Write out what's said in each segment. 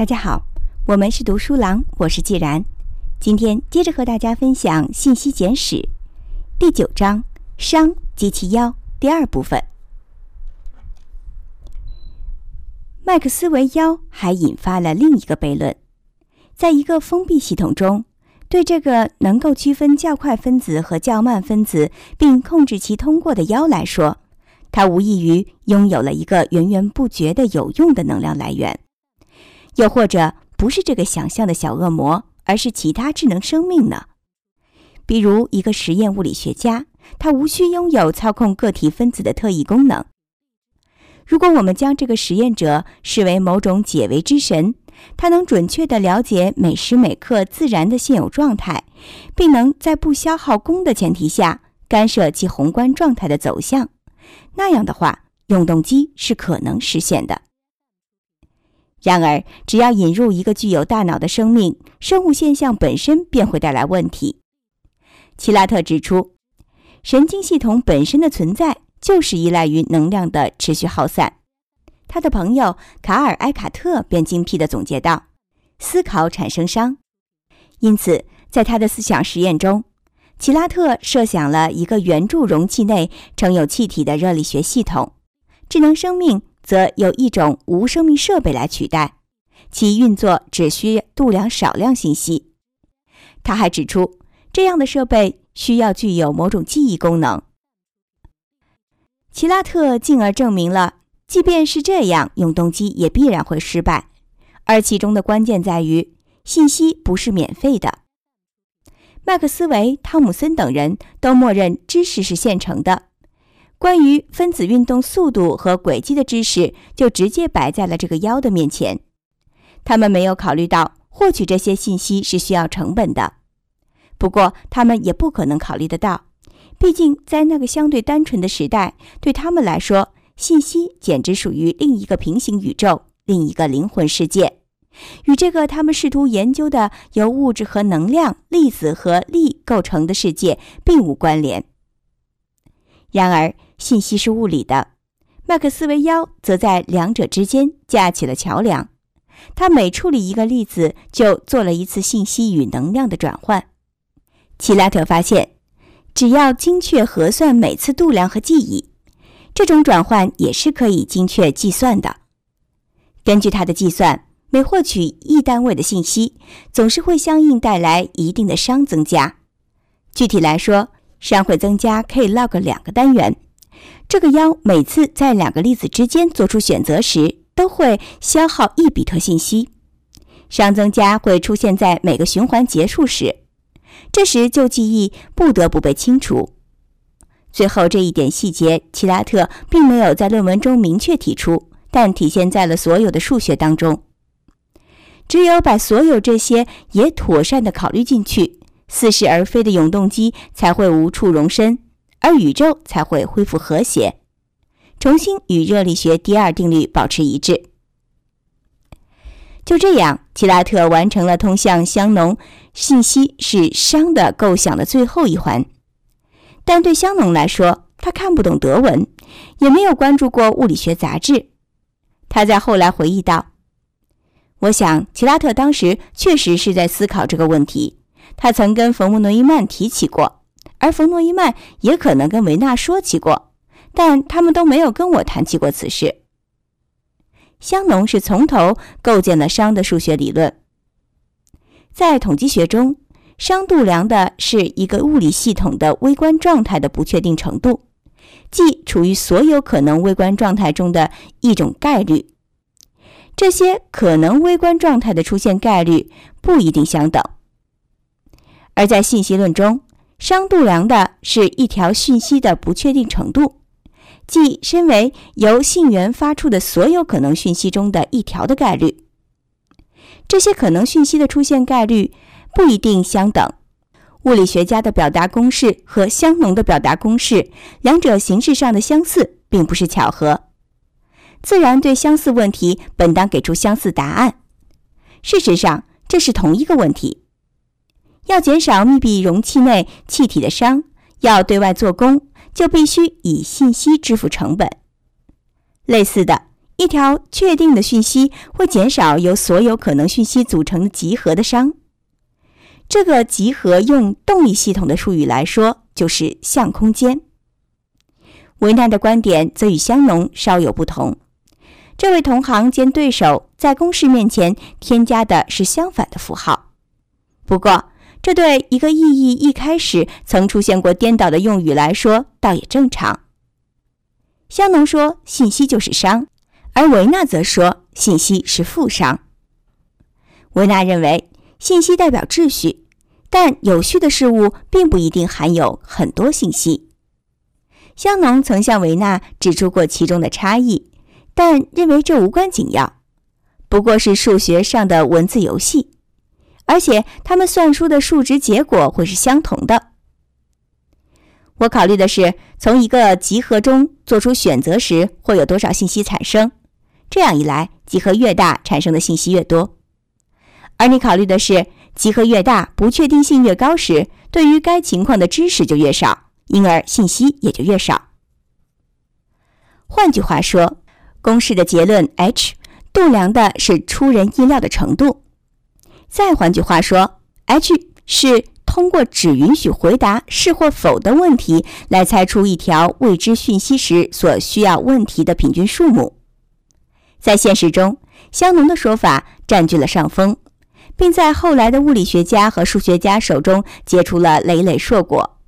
大家好，我们是读书郎，我是既然。今天接着和大家分享《信息简史》第九章“商及其妖”第二部分。麦克斯韦妖还引发了另一个悖论：在一个封闭系统中，对这个能够区分较快分子和较慢分子，并控制其通过的妖来说，它无异于拥有了一个源源不绝的有用的能量来源。又或者不是这个想象的小恶魔，而是其他智能生命呢？比如一个实验物理学家，他无需拥有操控个体分子的特异功能。如果我们将这个实验者视为某种解围之神，他能准确地了解每时每刻自然的现有状态，并能在不消耗功的前提下干涉其宏观状态的走向，那样的话，永动机是可能实现的。然而，只要引入一个具有大脑的生命，生物现象本身便会带来问题。齐拉特指出，神经系统本身的存在就是依赖于能量的持续耗散。他的朋友卡尔埃卡特便精辟地总结道：“思考产生熵。”因此，在他的思想实验中，齐拉特设想了一个圆柱容器内盛有气体的热力学系统，智能生命。则有一种无生命设备来取代，其运作只需度量少量信息。他还指出，这样的设备需要具有某种记忆功能。齐拉特进而证明了，即便是这样，永动机也必然会失败。而其中的关键在于，信息不是免费的。麦克斯韦、汤姆森等人都默认知识是现成的。关于分子运动速度和轨迹的知识，就直接摆在了这个妖的面前。他们没有考虑到获取这些信息是需要成本的。不过，他们也不可能考虑得到，毕竟在那个相对单纯的时代，对他们来说，信息简直属于另一个平行宇宙，另一个灵魂世界，与这个他们试图研究的由物质和能量、粒子和力构成的世界并无关联。然而，信息是物理的，麦克斯韦妖则在两者之间架起了桥梁。他每处理一个粒子，就做了一次信息与能量的转换。齐拉特发现，只要精确核算每次度量和记忆，这种转换也是可以精确计算的。根据他的计算，每获取一单位的信息，总是会相应带来一定的熵增加。具体来说，熵会增加 k log 两个单元。这个幺每次在两个粒子之间做出选择时，都会消耗一比特信息。熵增加会出现在每个循环结束时，这时旧记忆不得不被清除。最后这一点细节，齐拉特并没有在论文中明确提出，但体现在了所有的数学当中。只有把所有这些也妥善地考虑进去，似是而非的永动机才会无处容身。而宇宙才会恢复和谐，重新与热力学第二定律保持一致。就这样，齐拉特完成了通向香农信息是熵的构想的最后一环。但对香农来说，他看不懂德文，也没有关注过物理学杂志。他在后来回忆道：“我想，齐拉特当时确实是在思考这个问题。他曾跟冯·诺依曼提起过。”而冯诺依曼也可能跟维纳说起过，但他们都没有跟我谈起过此事。香农是从头构建了熵的数学理论。在统计学中，熵度量的是一个物理系统的微观状态的不确定程度，即处于所有可能微观状态中的一种概率。这些可能微观状态的出现概率不一定相等。而在信息论中，熵度量的是一条讯息的不确定程度，即身为由信源发出的所有可能讯息中的一条的概率。这些可能讯息的出现概率不一定相等。物理学家的表达公式和香农的表达公式，两者形式上的相似并不是巧合。自然对相似问题本当给出相似答案。事实上，这是同一个问题。要减少密闭容器内气体的熵，要对外做功，就必须以信息支付成本。类似的，一条确定的讯息会减少由所有可能讯息组成的集合的熵。这个集合用动力系统的术语来说，就是相空间。维纳的观点则与香农稍有不同。这位同行兼对手在公式面前添加的是相反的符号。不过，这对一个意义一开始曾出现过颠倒的用语来说，倒也正常。香农说信息就是熵，而维纳则说信息是负熵。维纳认为信息代表秩序，但有序的事物并不一定含有很多信息。香农曾向维纳指出过其中的差异。但认为这无关紧要，不过是数学上的文字游戏，而且他们算出的数值结果会是相同的。我考虑的是从一个集合中做出选择时会有多少信息产生，这样一来，集合越大，产生的信息越多；而你考虑的是集合越大，不确定性越高时，对于该情况的知识就越少，因而信息也就越少。换句话说。公式的结论 h 度量的是出人意料的程度。再换句话说，h 是通过只允许回答是或否的问题来猜出一条未知讯息时所需要问题的平均数目。在现实中，香农的说法占据了上风，并在后来的物理学家和数学家手中结出了累累硕果。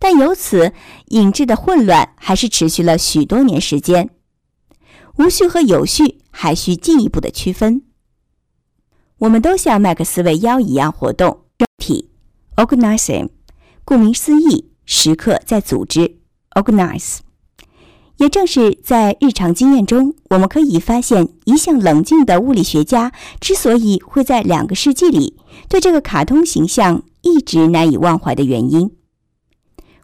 但由此引致的混乱还是持续了许多年时间。无序和有序还需进一步的区分。我们都像麦克斯韦妖一样活动，整体 （organizing），顾名思义，时刻在组织 （organize）。也正是在日常经验中，我们可以发现一向冷静的物理学家之所以会在两个世纪里对这个卡通形象一直难以忘怀的原因。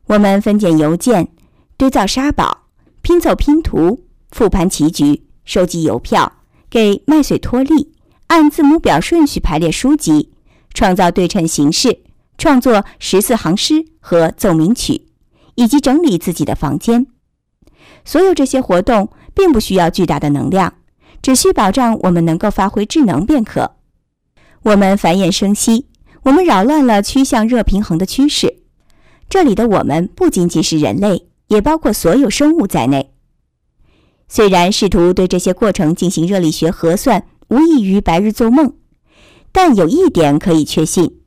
我们分拣邮件，堆造沙堡，拼凑拼图。复盘棋局，收集邮票，给麦穗托利，按字母表顺序排列书籍，创造对称形式，创作十四行诗和奏鸣曲，以及整理自己的房间。所有这些活动并不需要巨大的能量，只需保障我们能够发挥智能便可。我们繁衍生息，我们扰乱了趋向热平衡的趋势。这里的我们不仅仅是人类，也包括所有生物在内。虽然试图对这些过程进行热力学核算无异于白日做梦，但有一点可以确信，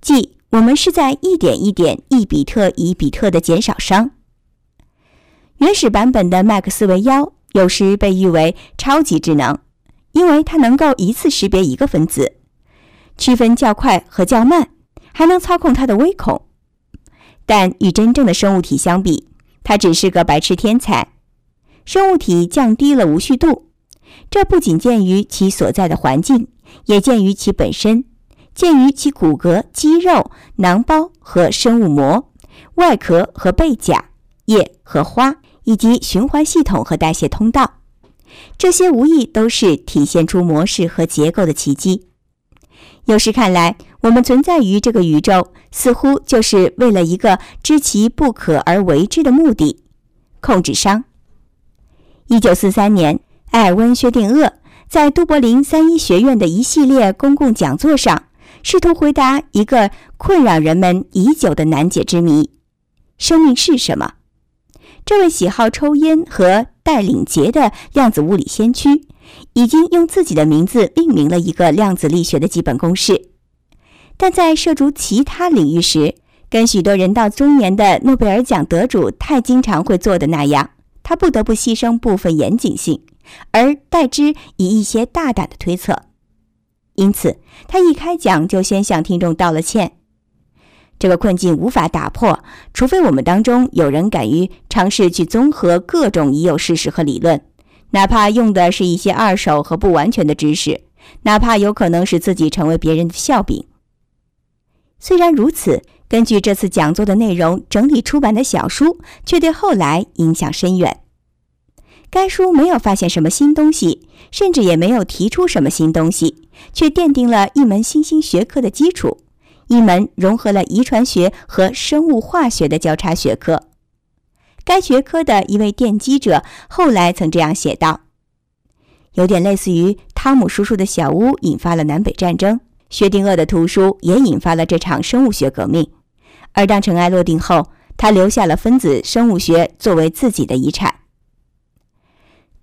即我们是在一点一点一比特一比特的减少熵。原始版本的麦克斯韦妖有时被誉为超级智能，因为它能够一次识别一个分子，区分较快和较慢，还能操控它的微孔。但与真正的生物体相比，它只是个白痴天才。生物体降低了无序度，这不仅见于其所在的环境，也见于其本身，见于其骨骼、肌肉、囊包和生物膜、外壳和背甲、叶和花，以及循环系统和代谢通道。这些无疑都是体现出模式和结构的奇迹。有时看来，我们存在于这个宇宙，似乎就是为了一个知其不可而为之的目的——控制商。一九四三年，埃尔温·薛定谔在都柏林三一学院的一系列公共讲座上，试图回答一个困扰人们已久的难解之谜：生命是什么？这位喜好抽烟和戴领结的量子物理先驱，已经用自己的名字命名了一个量子力学的基本公式。但在涉足其他领域时，跟许多人到中年的诺贝尔奖得主太经常会做的那样。他不得不牺牲部分严谨性，而代之以一些大胆的推测。因此，他一开讲就先向听众道了歉。这个困境无法打破，除非我们当中有人敢于尝试去综合各种已有事实和理论，哪怕用的是一些二手和不完全的知识，哪怕有可能使自己成为别人的笑柄。虽然如此。根据这次讲座的内容整理出版的小书，却对后来影响深远。该书没有发现什么新东西，甚至也没有提出什么新东西，却奠定了一门新兴学科的基础，一门融合了遗传学和生物化学的交叉学科。该学科的一位奠基者后来曾这样写道：“有点类似于汤姆叔叔的小屋引发了南北战争，薛定谔的图书也引发了这场生物学革命。而当尘埃落定后，他留下了分子生物学作为自己的遗产。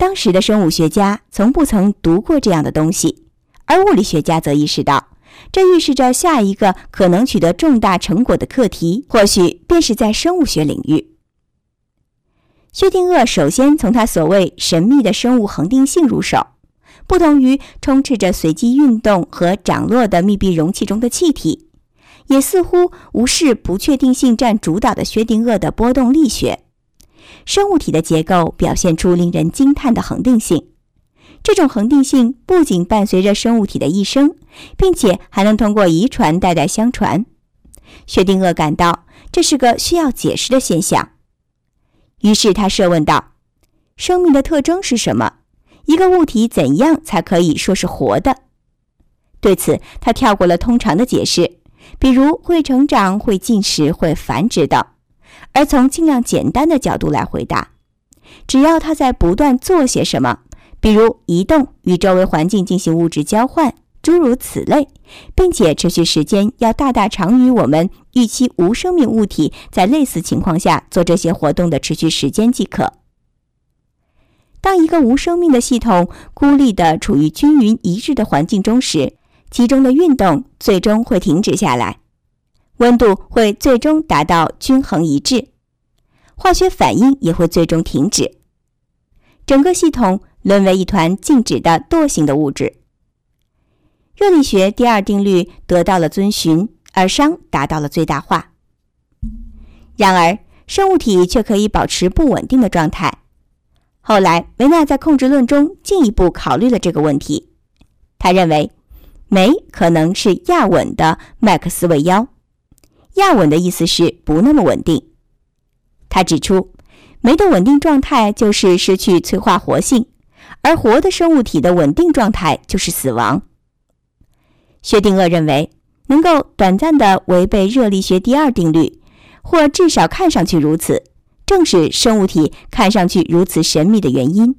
当时的生物学家从不曾读过这样的东西，而物理学家则意识到，这预示着下一个可能取得重大成果的课题，或许便是在生物学领域。薛定谔首先从他所谓神秘的生物恒定性入手，不同于充斥着随机运动和涨落的密闭容器中的气体，也似乎无视不确定性占主导的薛定谔的波动力学。生物体的结构表现出令人惊叹的恒定性，这种恒定性不仅伴随着生物体的一生，并且还能通过遗传代代相传。薛定谔感到这是个需要解释的现象。于是他设问道：“生命的特征是什么？一个物体怎样才可以说是活的？”对此，他跳过了通常的解释，比如会成长、会进食、会繁殖等，而从尽量简单的角度来回答：只要它在不断做些什么，比如移动、与周围环境进行物质交换。诸如此类，并且持续时间要大大长于我们预期无生命物体在类似情况下做这些活动的持续时间即可。当一个无生命的系统孤立地处于均匀一致的环境中时，其中的运动最终会停止下来，温度会最终达到均衡一致，化学反应也会最终停止，整个系统沦为一团静止的惰性的物质。热力学第二定律得到了遵循，而熵达到了最大化。然而，生物体却可以保持不稳定的状态。后来，维纳在控制论中进一步考虑了这个问题。他认为，酶可能是亚稳的麦克斯韦妖。亚稳的意思是不那么稳定。他指出，酶的稳定状态就是失去催化活性，而活的生物体的稳定状态就是死亡。薛定谔认为，能够短暂的违背热力学第二定律，或至少看上去如此，正是生物体看上去如此神秘的原因。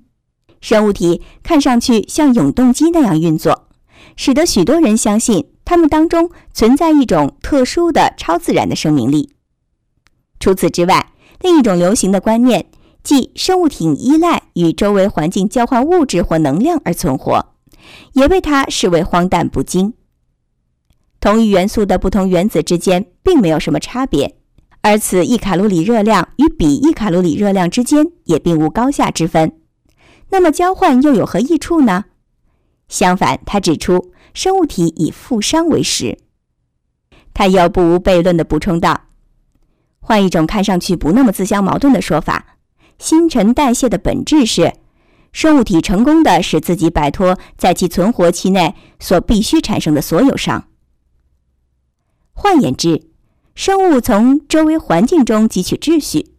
生物体看上去像永动机那样运作，使得许多人相信它们当中存在一种特殊的超自然的生命力。除此之外，另一种流行的观念，即生物体依赖与周围环境交换物质或能量而存活，也被他视为荒诞不经。同一元素的不同原子之间并没有什么差别，而此一卡路里热量与彼一卡路里热量之间也并无高下之分。那么交换又有何益处呢？相反，他指出生物体以负熵为食。他又不无悖论地补充道：“换一种看上去不那么自相矛盾的说法，新陈代谢的本质是，生物体成功的使自己摆脱在其存活期内所必须产生的所有熵。”换言之，生物从周围环境中汲取秩序。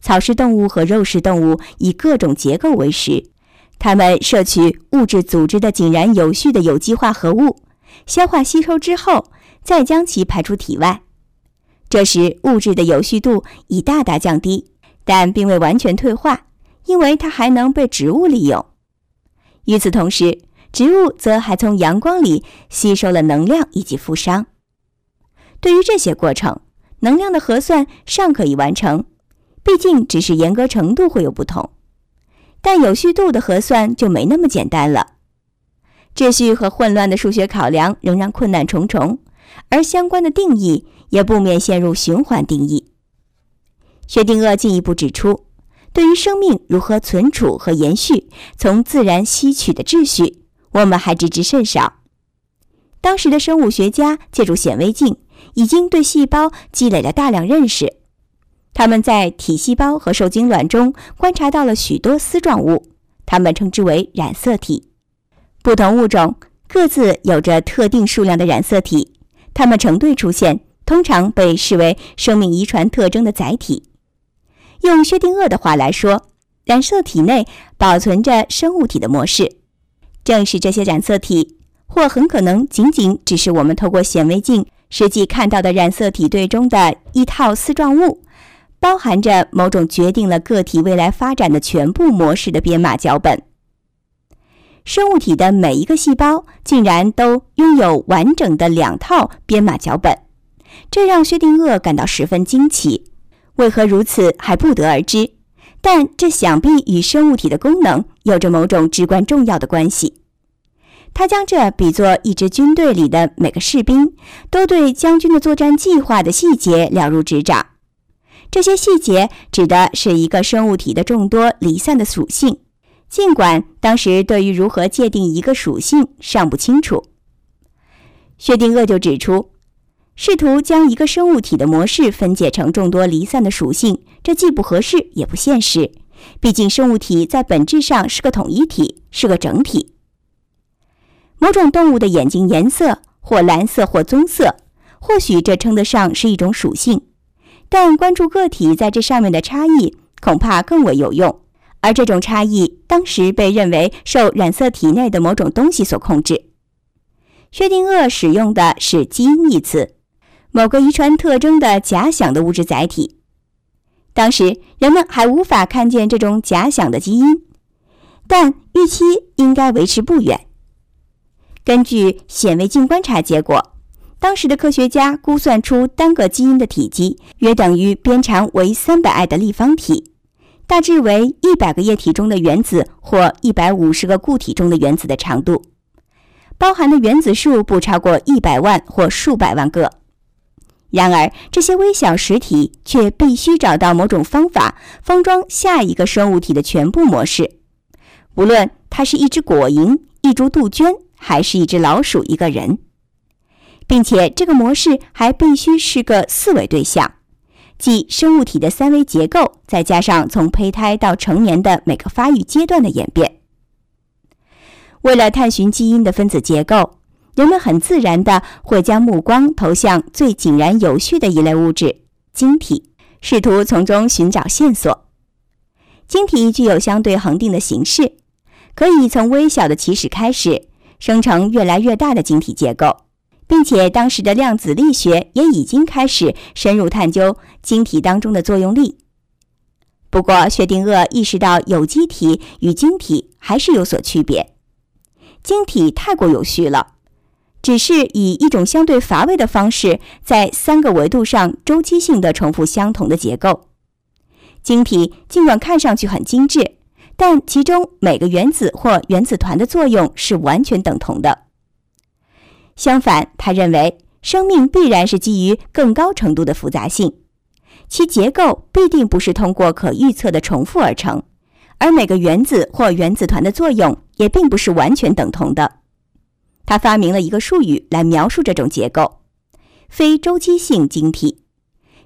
草食动物和肉食动物以各种结构为食，它们摄取物质组织的井然有序的有机化合物，消化吸收之后，再将其排出体外。这时，物质的有序度已大大降低，但并未完全退化，因为它还能被植物利用。与此同时，植物则还从阳光里吸收了能量以及负熵。对于这些过程，能量的核算尚可以完成，毕竟只是严格程度会有不同。但有序度的核算就没那么简单了。秩序和混乱的数学考量仍然困难重重，而相关的定义也不免陷入循环定义。薛定谔进一步指出，对于生命如何存储和延续，从自然吸取的秩序，我们还知之甚少。当时的生物学家借助显微镜。已经对细胞积累了大量认识，他们在体细胞和受精卵中观察到了许多丝状物，他们称之为染色体。不同物种各自有着特定数量的染色体，它们成对出现，通常被视为生命遗传特征的载体。用薛定谔的话来说，染色体内保存着生物体的模式，正是这些染色体，或很可能仅仅只是我们透过显微镜。实际看到的染色体对中的一套丝状物，包含着某种决定了个体未来发展的全部模式的编码脚本。生物体的每一个细胞竟然都拥有完整的两套编码脚本，这让薛定谔感到十分惊奇。为何如此还不得而知，但这想必与生物体的功能有着某种至关重要的关系。他将这比作一支军队里的每个士兵都对将军的作战计划的细节了如指掌。这些细节指的是一个生物体的众多离散的属性。尽管当时对于如何界定一个属性尚不清楚，薛定谔就指出，试图将一个生物体的模式分解成众多离散的属性，这既不合适也不现实。毕竟生物体在本质上是个统一体，是个整体。某种动物的眼睛颜色或蓝色或棕色，或许这称得上是一种属性，但关注个体在这上面的差异，恐怕更为有用。而这种差异当时被认为受染色体内的某种东西所控制。薛定谔使用的是“基因”一词，某个遗传特征的假想的物质载体。当时人们还无法看见这种假想的基因，但预期应该维持不远。根据显微镜观察结果，当时的科学家估算出单个基因的体积约等于边长为三百埃的立方体。大致为一百个液体中的原子或一百五十个固体中的原子的长度，包含的原子数不超过一百万或数百万个。然而，这些微小实体却必须找到某种方法封装下一个生物体的全部模式，无论它是一只果蝇、一株杜鹃，还是一只老鼠、一个人，并且这个模式还必须是个四维对象。即生物体的三维结构，再加上从胚胎到成年的每个发育阶段的演变。为了探寻基因的分子结构，人们很自然地会将目光投向最井然有序的一类物质——晶体，试图从中寻找线索。晶体具有相对恒定的形式，可以从微小的起始开始，生成越来越大的晶体结构。并且，当时的量子力学也已经开始深入探究晶体当中的作用力。不过，薛定谔意识到有机体与晶体还是有所区别。晶体太过有序了，只是以一种相对乏味的方式，在三个维度上周期性的重复相同的结构。晶体尽管看上去很精致，但其中每个原子或原子团的作用是完全等同的。相反，他认为生命必然是基于更高程度的复杂性，其结构必定不是通过可预测的重复而成，而每个原子或原子团的作用也并不是完全等同的。他发明了一个术语来描述这种结构——非周期性晶体，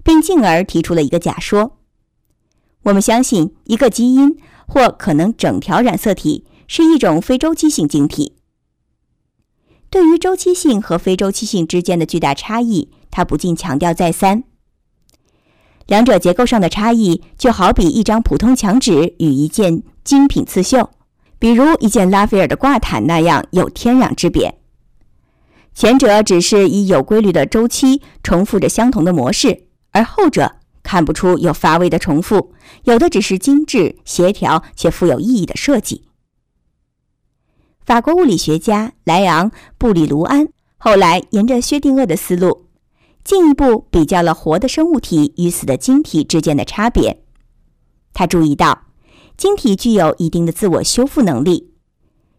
并进而提出了一个假说：我们相信一个基因或可能整条染色体是一种非周期性晶体。对于周期性和非周期性之间的巨大差异，他不禁强调再三。两者结构上的差异，就好比一张普通墙纸与一件精品刺绣，比如一件拉斐尔的挂毯那样有天壤之别。前者只是以有规律的周期重复着相同的模式，而后者看不出有乏味的重复，有的只是精致、协调且富有意义的设计。法国物理学家莱昂·布里卢安后来沿着薛定谔的思路，进一步比较了活的生物体与死的晶体之间的差别。他注意到，晶体具有一定的自我修复能力，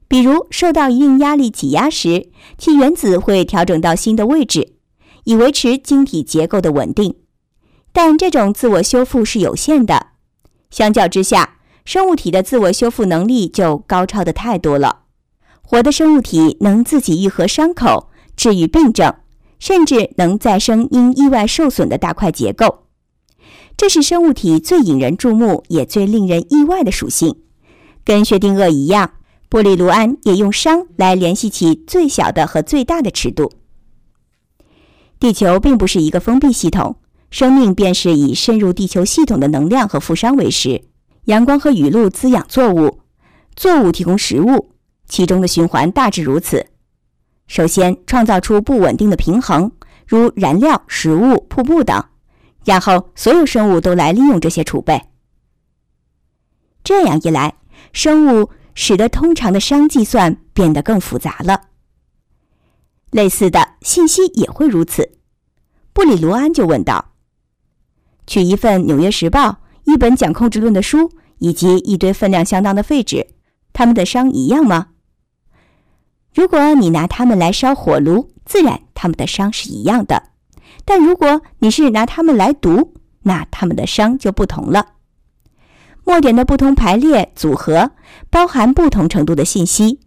比如受到一定压力挤压时，其原子会调整到新的位置，以维持晶体结构的稳定。但这种自我修复是有限的，相较之下，生物体的自我修复能力就高超的太多了。活的生物体能自己愈合伤口、治愈病症，甚至能再生因意外受损的大块结构。这是生物体最引人注目也最令人意外的属性。跟薛定谔一样，玻利卢安也用熵来联系起最小的和最大的尺度。地球并不是一个封闭系统，生命便是以渗入地球系统的能量和负熵为食。阳光和雨露滋养作物，作物提供食物。其中的循环大致如此：首先创造出不稳定的平衡，如燃料、食物、瀑布等；然后所有生物都来利用这些储备。这样一来，生物使得通常的熵计算变得更复杂了。类似的信息也会如此。布里罗安就问道：“取一份《纽约时报》、一本讲控制论的书，以及一堆分量相当的废纸，它们的熵一样吗？如果你拿它们来烧火炉，自然它们的熵是一样的。但如果你是拿它们来读，那它们的熵就不同了。墨点的不同排列组合包含不同程度的信息。”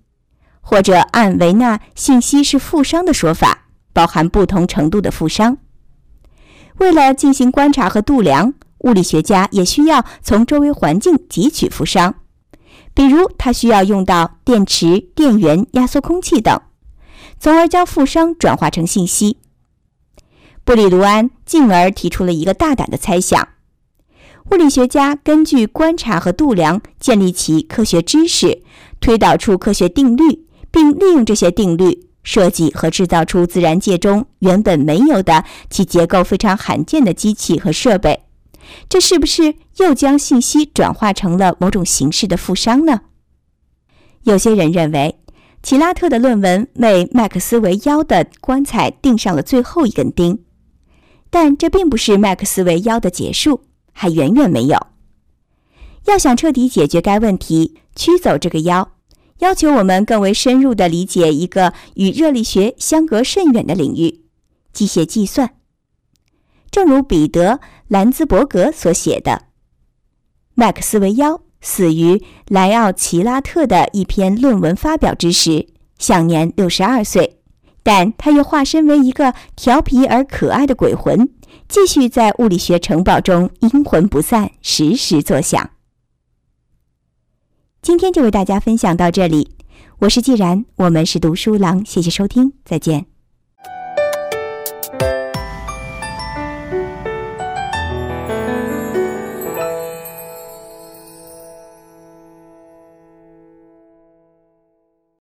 或者按维纳信息是负熵的说法，包含不同程度的负熵。为了进行观察和度量，物理学家也需要从周围环境汲取负熵，比如它需要用到电池、电源、压缩空气等，从而将负熵转化成信息。布里卢安进而提出了一个大胆的猜想：物理学家根据观察和度量建立起科学知识，推导出科学定律。并利用这些定律设计和制造出自然界中原本没有的、其结构非常罕见的机器和设备，这是不是又将信息转化成了某种形式的负熵呢？有些人认为，齐拉特的论文为麦克斯韦妖的棺材钉上了最后一根钉，但这并不是麦克斯韦妖的结束，还远远没有。要想彻底解决该问题，驱走这个妖。要求我们更为深入地理解一个与热力学相隔甚远的领域——机械计算。正如彼得·兰兹伯格所写的，麦克斯韦妖死于莱奥齐拉特的一篇论文发表之时，享年六十二岁。但他又化身为一个调皮而可爱的鬼魂，继续在物理学城堡中阴魂不散，时时作响。今天就为大家分享到这里，我是既然，我们是读书郎，谢谢收听，再见。